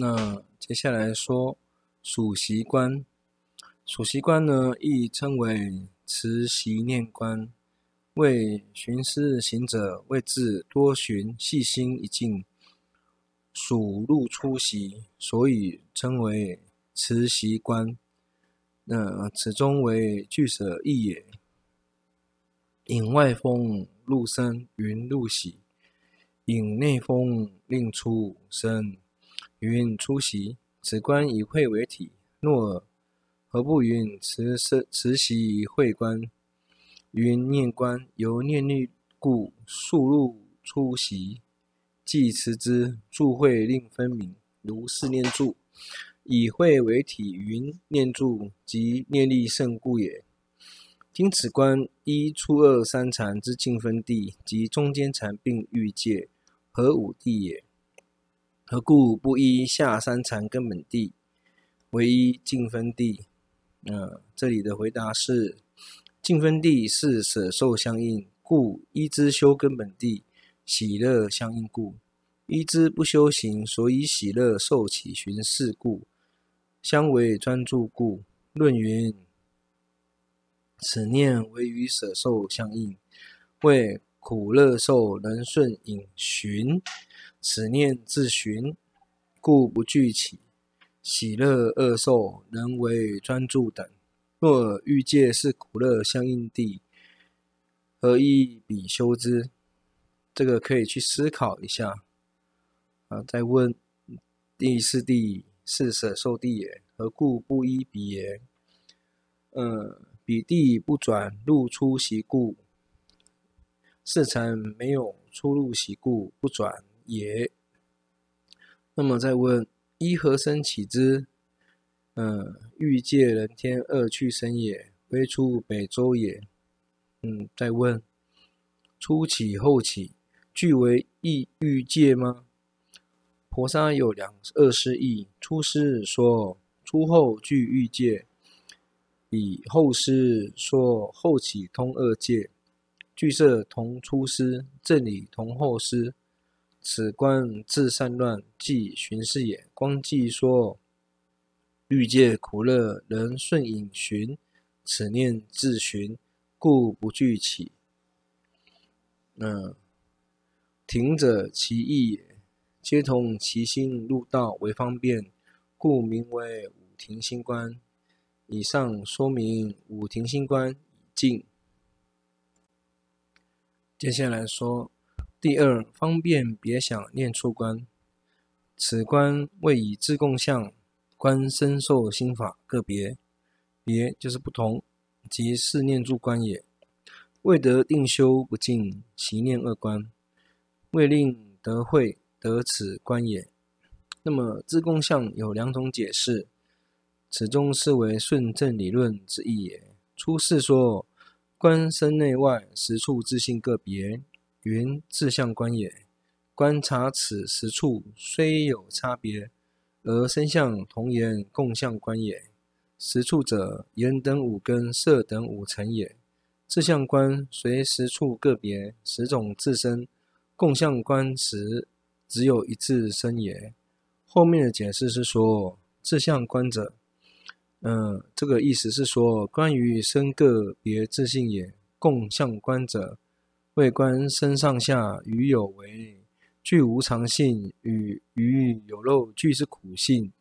那接下来说数息观，数息观呢，亦称为持息念观，为寻思行者为自多寻细心一境，数入出席，所以称为持息观。那此中为俱舍意也。引外风入身，云入喜；引内风令出身。云出席，此观以慧为体。若何不云持身持息慧观？云念观由念力故，速入出席，即持之住慧令分明，如是念住。以慧为体，云念住即念力胜故也。今此观一初二三禅之净分地及中间禅并欲界，合五地也。何故不依下三禅根本地，唯依净分地？呃，这里的回答是：净分地是舍受相应，故依之修根本地；喜乐相应故，依之不修行，所以喜乐受起寻事故，相为专注故。论云：此念唯与舍受相应，谓苦乐受能顺引寻。此念自寻，故不具起；喜乐恶受能为专注等。若欲界是苦乐相应地，何依彼修之？这个可以去思考一下。啊，再问第四地是舍受地也，何故不依彼也？嗯，彼地不转入出息故，四禅没有出入息故不转。也，那么再问：一何生起之？嗯，欲界人天二趣生也，非出北洲也。嗯，再问：初起后起，俱为异欲界吗？婆沙有两二师义，初师说初后俱欲界，以后师说后起通二界，俱摄同初师，正理同后师。此观自散乱，即寻事也。光记说欲界苦乐能顺引寻，此念自寻，故不具起。嗯，停者其意也，皆同其心入道为方便，故名为五停心观。以上说明五停心观已尽。接下来说。第二方便别想念处观，此观谓以自共相观身受心法个别，别就是不同，即是念住观也。未得定修不净息念二观，未令得慧得此观也。那么自共相有两种解释，此中是为顺正理论之意也。初世说观身内外实处自性个别。云自相观也，观察此实处虽有差别，而身相同言共相观也。实处者，眼等五根、色等五尘也。自相观随实处个别，十种自身；共相观时，只有一自身也。后面的解释是说，自相观者，嗯、这个意思是说，关于身个别自性也。共相观者。为观身上下与有为具无常性，与于有漏俱是苦性，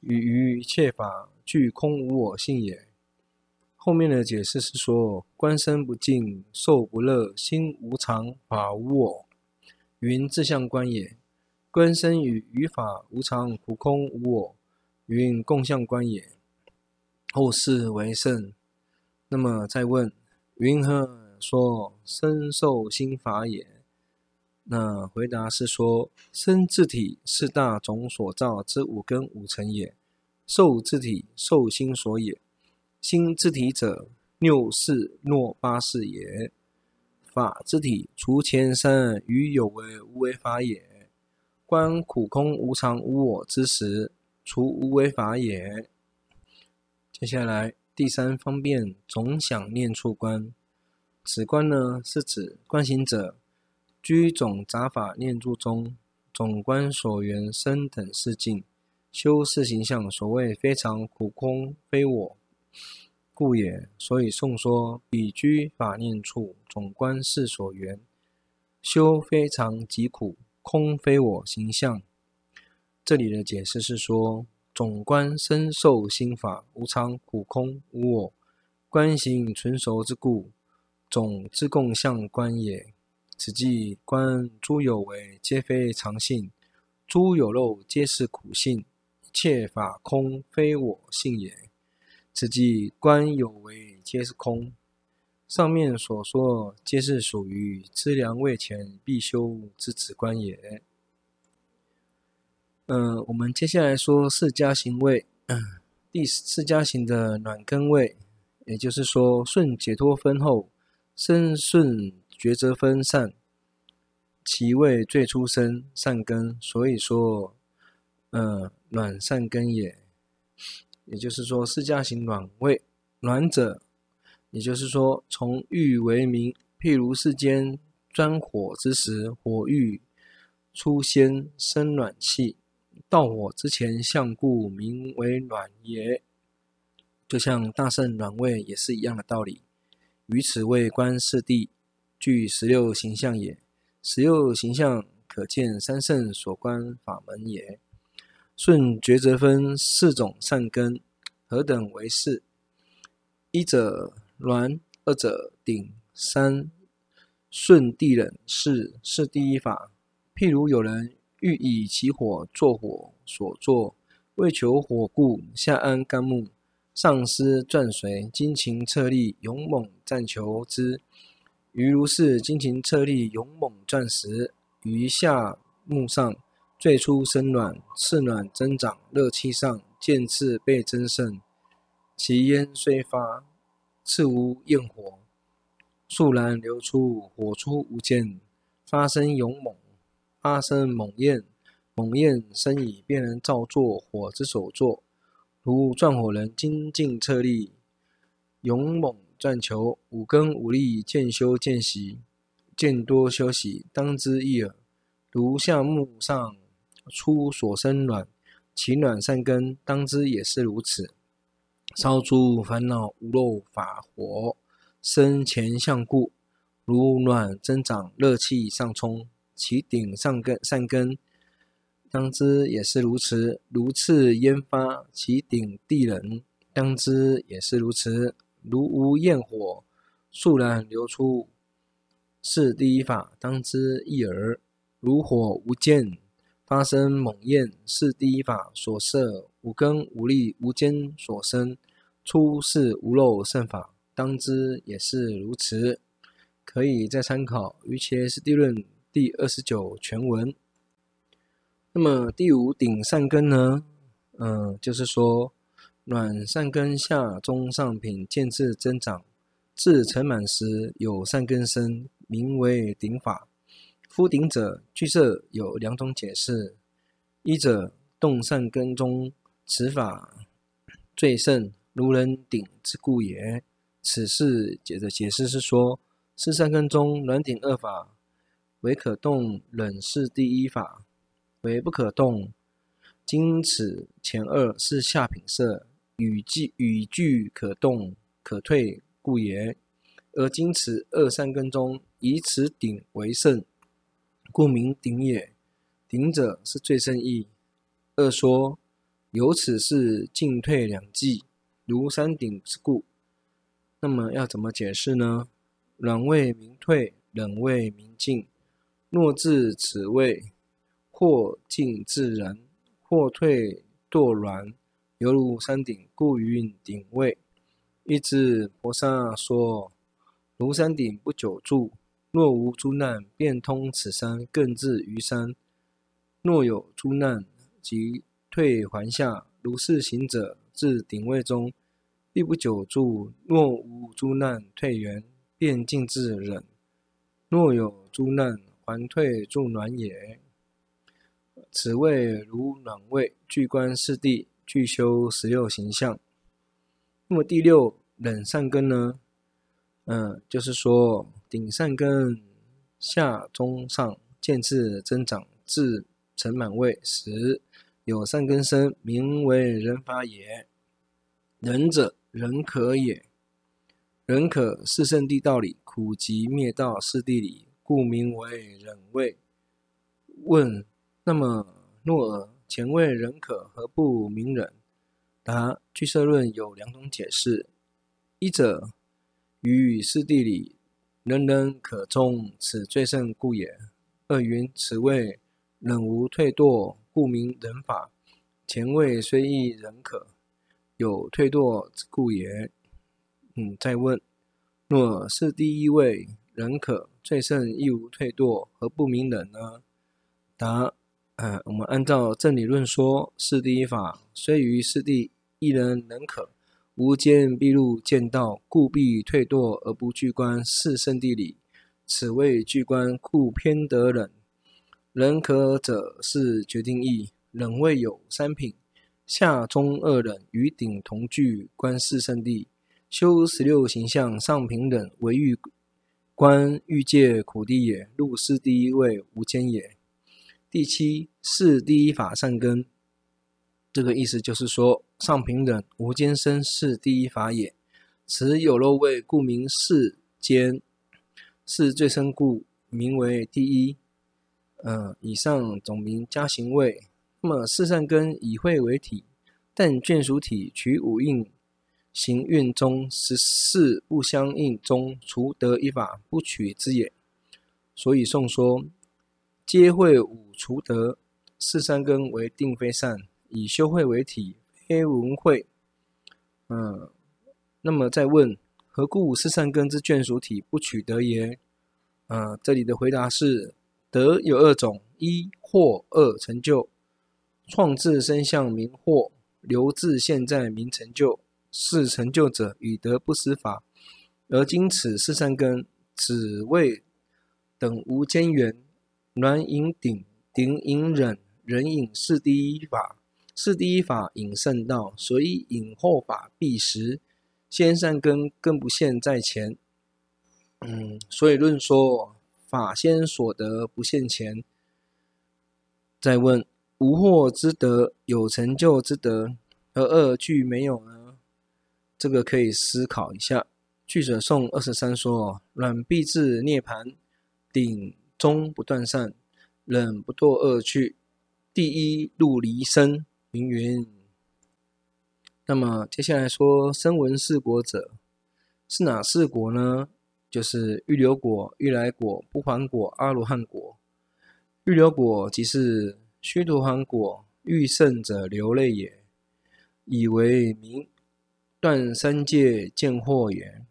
与于一切法具空无我性也。后面的解释是说，观身不净，受不乐，心无常，法无我，云自相观也。观身与于法无常、苦空无我，云共相观也。后世为圣。那么再问，云何？说身受心法也，那回答是说，身自体是大种所造之五根五尘也，受自体受心所也，心自体者六识若八识也，法自体除前三与有为无为法也，观苦空无常无我之时，除无为法也。接下来第三方便总想念处观。此观呢，是指观行者居总杂法念住中，总观所缘身等事境，修四行相，所谓非常苦空非我故也。所以颂说彼居法念处，总观是所缘，修非常即苦空非我形象。这里的解释是说，总观身受心法无常苦空无我，观行纯熟之故，总自共相观也。此即观诸有为皆非常性，诸有漏皆是苦性。一切法空非我性也，此即观有为皆是空。上面所说皆是属于资粮位前必修之子观也。嗯、我们接下来说四加行位，第四加行的暖根位，也就是说顺解脱分后，生顺觉则分善，其位最初生善根，所以说，呃。暖善根也，也就是说，四加行暖位，暖者，也就是说，从欲为名，譬如世间钻火之时，火欲初先生暖气，到火之前相故名为暖也。就像大圣暖位也是一样的道理。于此位观四谛，具十六形象也。十六形象可见三圣所观法门也。顺觉则分四种善根，何等为四？一者暖，二者顶，三顺地忍，四是第一法。譬如有人欲以其火作火所作，为求火故，下安干木，上施钻水，精勤策力，勇猛暂求之。于如是精勤策力，勇猛钻时，于下木上。最初生暖，次暖增长，热气上渐次被增盛。其烟虽发，次无焰火，速然流出，火出无间，发生勇猛，发生猛焰，猛焰生以便能造作火之所作。如钻火人精进策力，勇猛钻求，五根五力渐修渐习，渐多修习，当知一耳。如下木上。出所生暖，其暖善根当知也是如此。烧诸烦恼无漏法火，生前相故，如暖增长，热气上冲，其顶上根善根当知也是如此。如次烟发，其顶地冷，当知也是如此。如无焰火，速然流出，是第一法，当知一耳。如火无间。发生猛焰，是第一法所摄，五根五力无间所生，出是无漏胜法，当知也是如此。可以再参考《瑜伽师地论》第二十九全文。那么第五顶善根呢？嗯，就是说暖善根下中上品渐次增长，至成满时有善根生，名为顶法。夫顶者，据舍有两种解释：一者动善根中，此法最胜，如人顶之故也。此事解的解释是说，四善根中暖顶二法，唯可动冷是第一法，为不可动。今此前二是下品色，语句语句可动可退故也。而今此二三根中，以此顶为胜。故名顶也，顶者是最胜义。二说由此是进退两计，如山顶之故。那么要怎么解释呢？暖位名退，冷位名进。若至此位，或进自然，或退堕暖，犹如山顶，故云顶位。一支婆沙说：如山顶不久住。若无诸难，便通此山，更至于山。若有诸难，即退还下。如是行者至顶位中，必不久住。若无诸难，退缘，便尽至忍。若有诸难，还退住暖也。此位如暖位，具观四谛，具修十六形象。那么第六冷善根呢？嗯，就是说。顶善根下中上渐次增长至成满位时，有善根生，名为人法也。忍者，忍可也。忍可是圣地道理，苦集灭道是地理，故名为忍位。问：那么若尔前谓忍可，何不明忍？答：俱舍论有两种解释：一者，于是地理，人人可中，此最胜故也；二云，此谓忍无退堕，故名忍法。前谓虽亦忍可，有退堕之故也。嗯，再问：若是第一位忍可最胜亦无退堕，何不明忍呢？答。呃，我们按照正理论说，是第一法虽于是谛一人忍可，无间必入见道，故必退堕而不具观，四圣地理。此谓具观，故偏得忍。忍可者是决定义，忍位有三品，下中二忍与顶同具观四圣地。修十六形象，上品忍为欲观欲界苦地也，入是第一位无间也。第七是第一法善根，这个意思就是说，上平等无间生是第一法也。此有漏位，故名世间，是最深故名为第一。呃，以上总名加行位。那么四善根以慧为体，但眷属体取五蕴行运中十四不相应中，除得一法不取之也。所以颂说。皆会五除得四善根为定非善，以修慧为体，非文慧。嗯，那么再问，何故五四善根之眷属体不取得也？嗯，这里的回答是：得有二种，一或，二成就。创自生相名或，留自现在名成就。是成就者与得不失法，而今此四善根只为等无间缘。暖引顶，顶引忍，忍引是第一法，是第一法引圣道，所以引后法必实。先善根更不现在前。嗯，所以论说法先所得不现前。再问无惑之德，有成就之德，而二俱没有呢？这个可以思考一下。俱舍颂二十三说：暖必至涅槃，顶。终不断善，忍不堕恶趣，第一入离生，名云。那么接下来说声闻四果者是哪四果呢？就是欲流果、欲来果、不还果、阿罗汉果。欲流果即是须陀洹果，欲胜者流泪也，以为名断三界见惑也。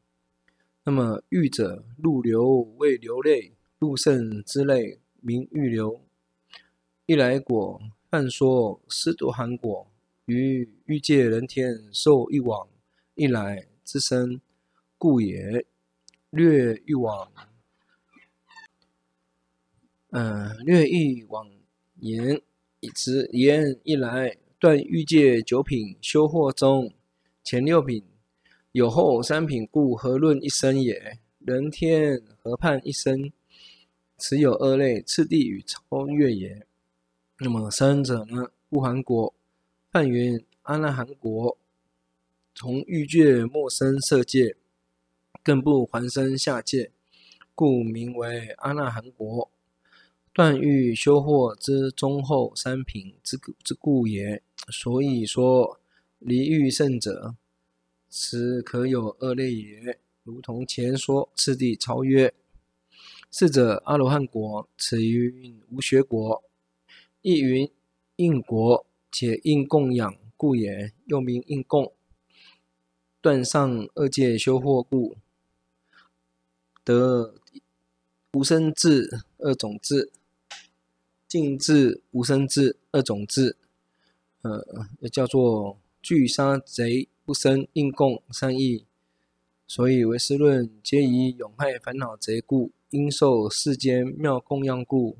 那么欲者入流为流泪。入圣之类名预流，一来果，泛说须陀洹果，于欲界人天受欲往一来之身，故也。略欲往，嗯、略欲往言，以直言一来断欲界九品修惑中，前六品有后三品，故何论一生也。人天何判一生。此有二类，次第与超越也。那么三者呢？不还果，梵云阿那含国，从欲界没生色界，更不还生下界，故名为阿那含国。断欲修惑之中后三品之之故也。所以说离欲圣者，此可有二类也。如同前说，次第超越。是者阿罗汉国，此云无学国，亦云应国，且应供养故也，又名应供。断上二界修惑故，得无生智二种智，尽智无生智二种智，呃，也叫做俱杀贼不生应供三义。所以唯识论皆以永害烦恼贼故。应受世间妙供养故，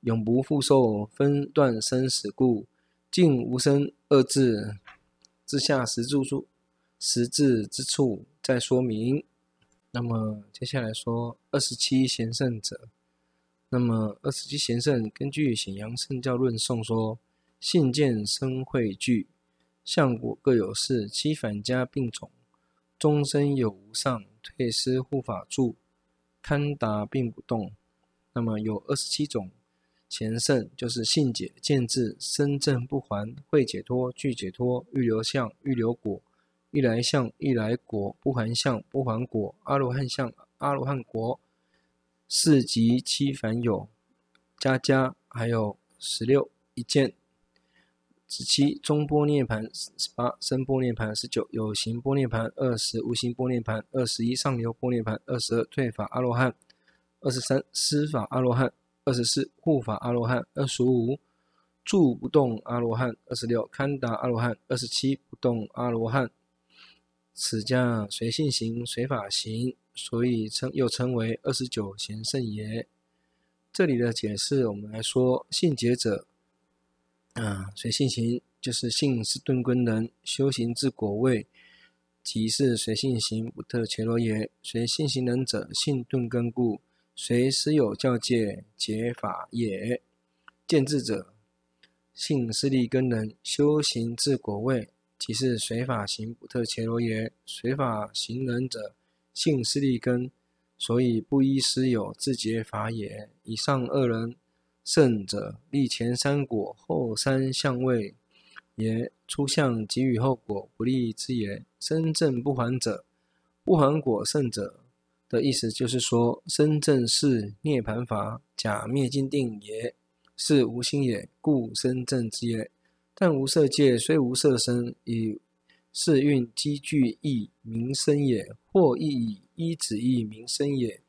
永不复受分断生死故，尽无生二字之下十住处，十字之处再说明。那么接下来说二十七贤圣者。那么二十七贤圣根据显扬圣教论颂说，信见生会聚，相果各有事，七返家并种，终身有无上，退失护法住，堪达并不动。那么有二十七种前圣，就是信解、见智、身证不还、慧解脱、具解脱、预流相、预留果、一来相、一来果、不还相、不还果、阿罗汉相、阿罗汉果。四即七凡有，加加还有十六一见，十七中波涅盘，十八深波涅盘，十九有形波涅盘，二十无形波涅盘，二十一上流波涅盘，二十二退法阿罗汉，二十三施法阿罗汉，二十四护法阿罗汉，二十五住不动阿罗汉，二十六堪达阿罗汉，二十七不动阿罗汉。此家随性行，随法行。所以称又称为二十九贤圣也。这里的解释，我们来说信解者，啊，随性行就是性是顿根人，修行至果位，即是随性行不特伽罗耶。随性行人者，性顿根故，随师有教诫解法也。见智者，性是利根人，修行至果位，即是随法行不特伽罗耶。随法行人者。性是利根，所以不依师有自解法也。以上二人圣者，立前三果，后三相位也。初相给予后果不利之也。身正不还者，不还果圣者的意思就是说，身正是涅槃法，假灭尽定也，是无心也，故身正之也。但无色界虽无色身，以是运积聚亦名身也，或亦以依止义名身也。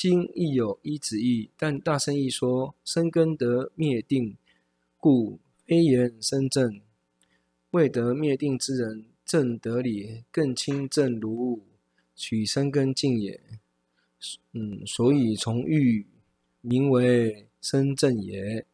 心亦有一子意，但大乘义说生根得灭定，故非言生正。未得灭定之人，正得理更清正如物，取生根净也。嗯，所以从欲名为生正也。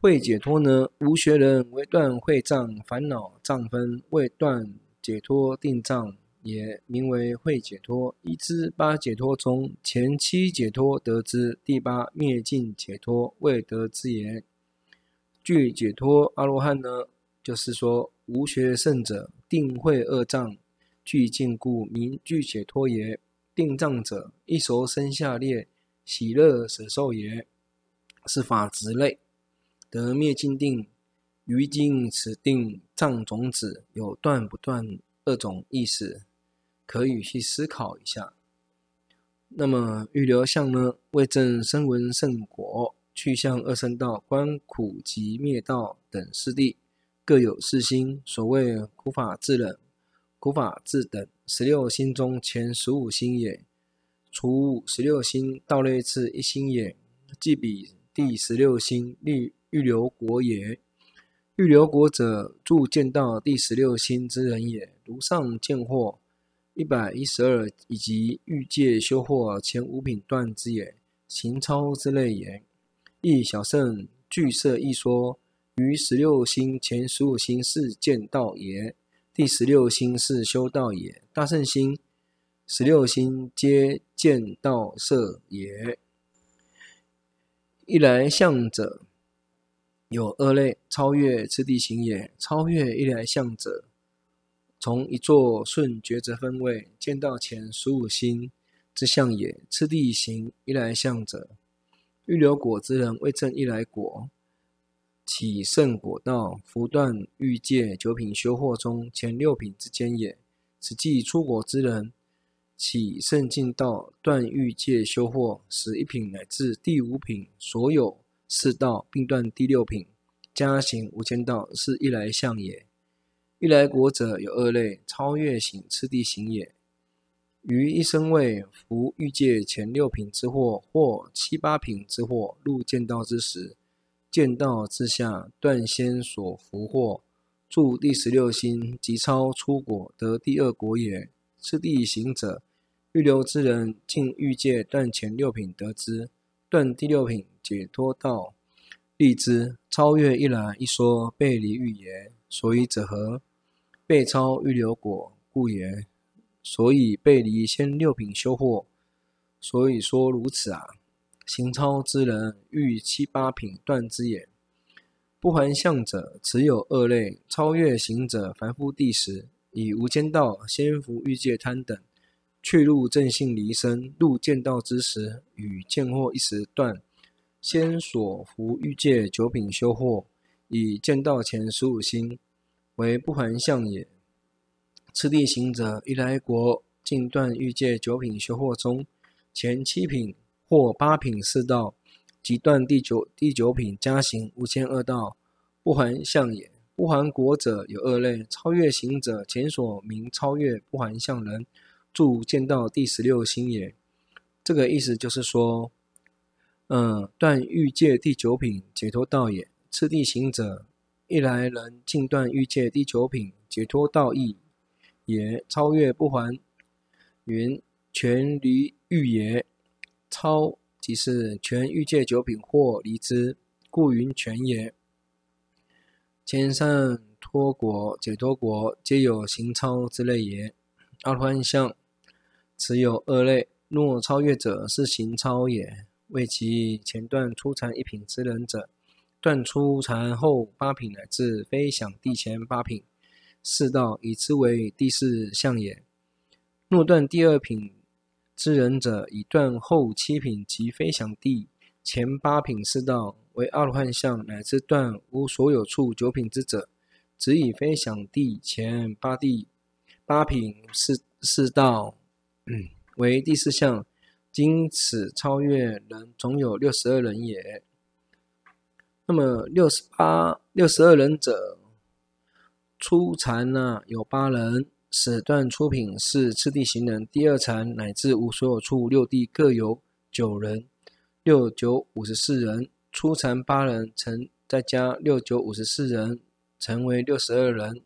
会解脱呢？无学人为断会障烦恼障分，为断解脱定障，也名为慧解脱。已知八解脱中，前七解脱得知，第八灭尽解脱未得之言。具解脱阿罗汉呢？就是说无学圣者定慧二障具尽故名具解脱也。定障者一熟生下列喜乐舍受也，是法执类。得灭尽定，于今此定障种子有断不断二种意思，可以去思考一下。那么预留相呢？为证声闻圣果，去向二圣道，观苦集灭道等四谛，各有四心。所谓苦法自忍、苦法自等十六心中前十五心也。除十六心，道内次一心也，即彼第十六心立。预留国也，预留国者，住见道第十六心之人也。如上见惑一百一十二，以及欲界修惑前五品断之也，行超之类也。亦小圣俱摄一说，于十六心前十五心是见道也，第十六心是修道也。大圣心十六心皆见道色也。一来相者。有二类，超越次第行也。超越一来相者，从一座顺抉择分位见到前十五星之相也。次第行一来相者，欲留果之人为证一来果，起圣果道，福断欲界九品修惑中前六品之间也。此即出果之人，起胜进道，断欲界修惑使一品乃至第五品所有。四道并断第六品，加行无间道是一来相也。一来国者有二类，超越行次第行也。于一生位伏欲界前六品之惑，或七八品之惑，入见道之时，见道之下断先所伏惑，住第十六心，即超出果得第二果也。次第行者，欲流之人进欲界断前六品得之。断第六品解脱道，立之超越一来一说背离欲言，所以者何？背超预流果故也。所以背离先六品修惑，所以说如此啊。行超之人欲七八品断之也，不还相者，此有二类：超越行者，凡夫谛时，以无间道先伏欲界贪等，去入正性离身，入见道之时，与见惑一时断，先所服欲界九品修惑，以见道前十五心，为不还相也。次第行者，一来国尽断欲界九品修惑中，前七品或八品四道。即断第九第九品加行无间恶道，不还相也。不还国者有二类：超越行者，前所名超越不还相人，住见道第十六心也。这个意思就是说，嗯，断欲界第九品解脱道也。次第行者，一来能尽断欲界第九品解脱道义也。超越不还云全离欲也，超。即是全欲界九品或离之，故云全也。千善脱国、解脱国，皆有行超之类也。阿罗汉相，此有二类：若超越者，是行超也；为其前段初禅一品之人者，断初禅后八品乃至非想地前八品四道，以之为第四相也。若断第二品。之人者，以断后七品及非想地前八品四道为阿罗汉相，乃至断无所有处九品之者，只以非想地前八地八品四四道、为第四相。今此超越人总有六十二人也。那么六十八六十二人者，初禅呢有八人。始断初品是次第行人，第二禅乃至无所有处六地各有九人，六九五十四人。初禅八人，乘再加六九五十四人，成为六十二人。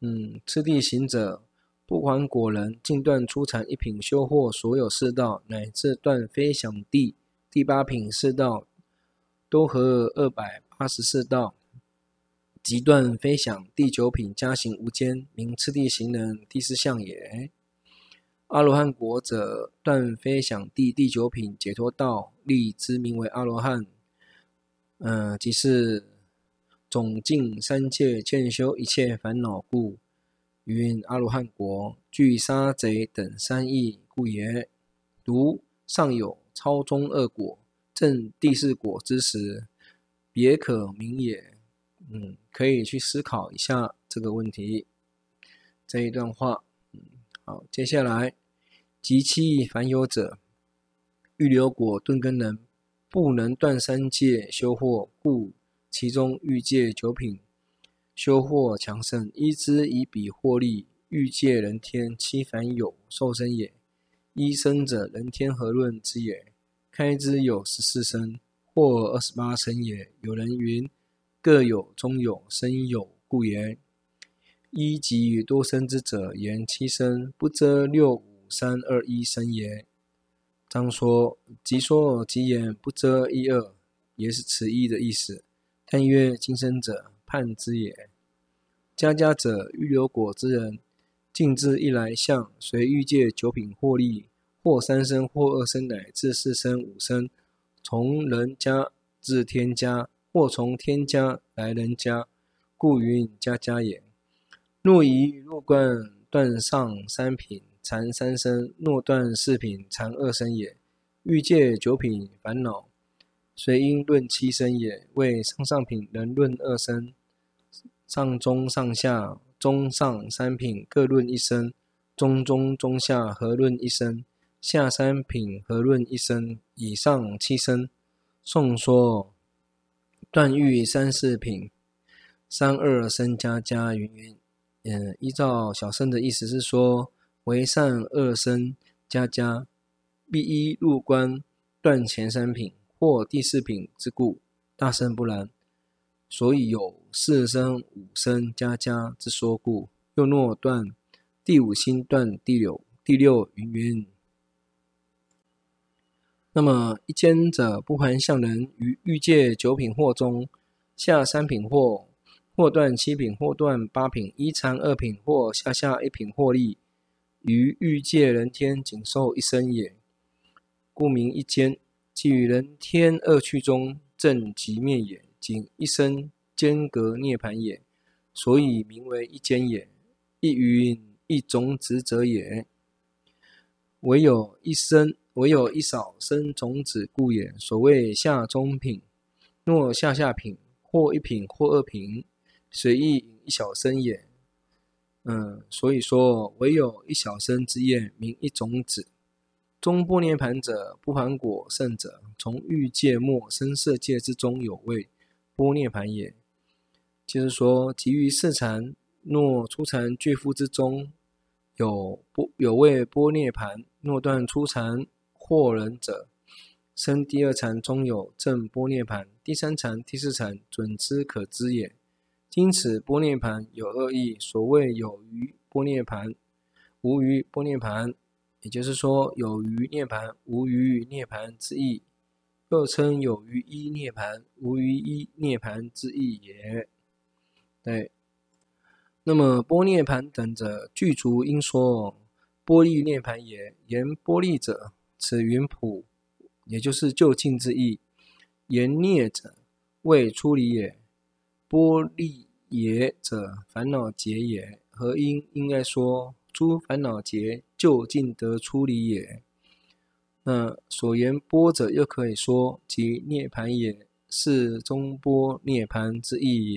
嗯，次第行者不还果人，尽断初禅一品修获所有四道，乃至断非想地第八品四道，都合二百八十四道。即断非想第九品加行无间，名次第行人第四相也。阿罗汉国者，断非想第第九品解脱道，立之名为阿罗汉。嗯、呃，即是总尽三界劝修一切烦恼故，云阿罗汉国，具杀贼等三义故也。如上有超中恶果，正第四果之时，别可名也。嗯，可以去思考一下这个问题。这一段话，嗯，好，接下来，及其凡有者，欲留果顿根人，不能断三界修惑，故其中欲界九品修惑强盛，依之以彼获利，欲界人天七凡有受生也。依生者，人天何论之也？开之有十四生，或二十八生也。有人云。各有中有生有故也。一及多生之者言七生，不遮六五三二一生也。张说即说即言不遮一二，也是此一的意思。但曰今生者判之也。家家者欲有果之人，尽至一来相，随欲借九品获利，或三生，或二生，乃至四生五生，从人家至天家。或从天家来人家，故云家家也。若以入观断上三品禅三生，若断四品禅二生也。欲界九品烦恼，虽应论七生也。为上上品能论二生，上中上下中上三品各论一生，中中中下合论一生，下三品和论一生，以上七生。宋说。断欲三四品，三二生加加云云。嗯，依照小生的意思是说，为善二生加加，必一入关断前三品或第四品之故。大圣不然，所以有四生五生加加之说故。又若断第五心断第六第六云云。那么一间者不还向人于欲界九品惑中，下三品惑，或断七品，或断八品，一禅二品，或下下一品获利，于欲界人天仅受一生也。故名一间，即于人天二趣中正即灭也，仅一生间隔涅槃也，所以名为一间也。亦云一种子者也。唯有一生，唯有一少生种子故也。所谓下中品，若下下品，或一品或二品，随意一小生也。嗯，所以说唯有一小生之业，名一种子。中般涅盘者，不盘果圣者，从欲界末声色界之中有位，般涅盘也。就是说，即于四禅，若初禅具复之中，有般有位般涅盘；若断初禅惑人者，生第二禅中有正波涅槃，第三禅、第四禅准之可知也。今此波涅槃有二义，所谓有余波涅槃，无余波涅槃。也就是说，有余涅槃、无余涅槃之意，又称有余一涅槃、无余一涅槃之意也。对，那么波涅槃等者，具足应说波利涅槃也。言波利者，此云普，也就是就近之意；言涅者，谓出离也。波利也者，烦恼结也。何因应该说。诸烦恼结，就近得出离也。那所言波者，又可以说即涅槃也，是中波涅槃之意也。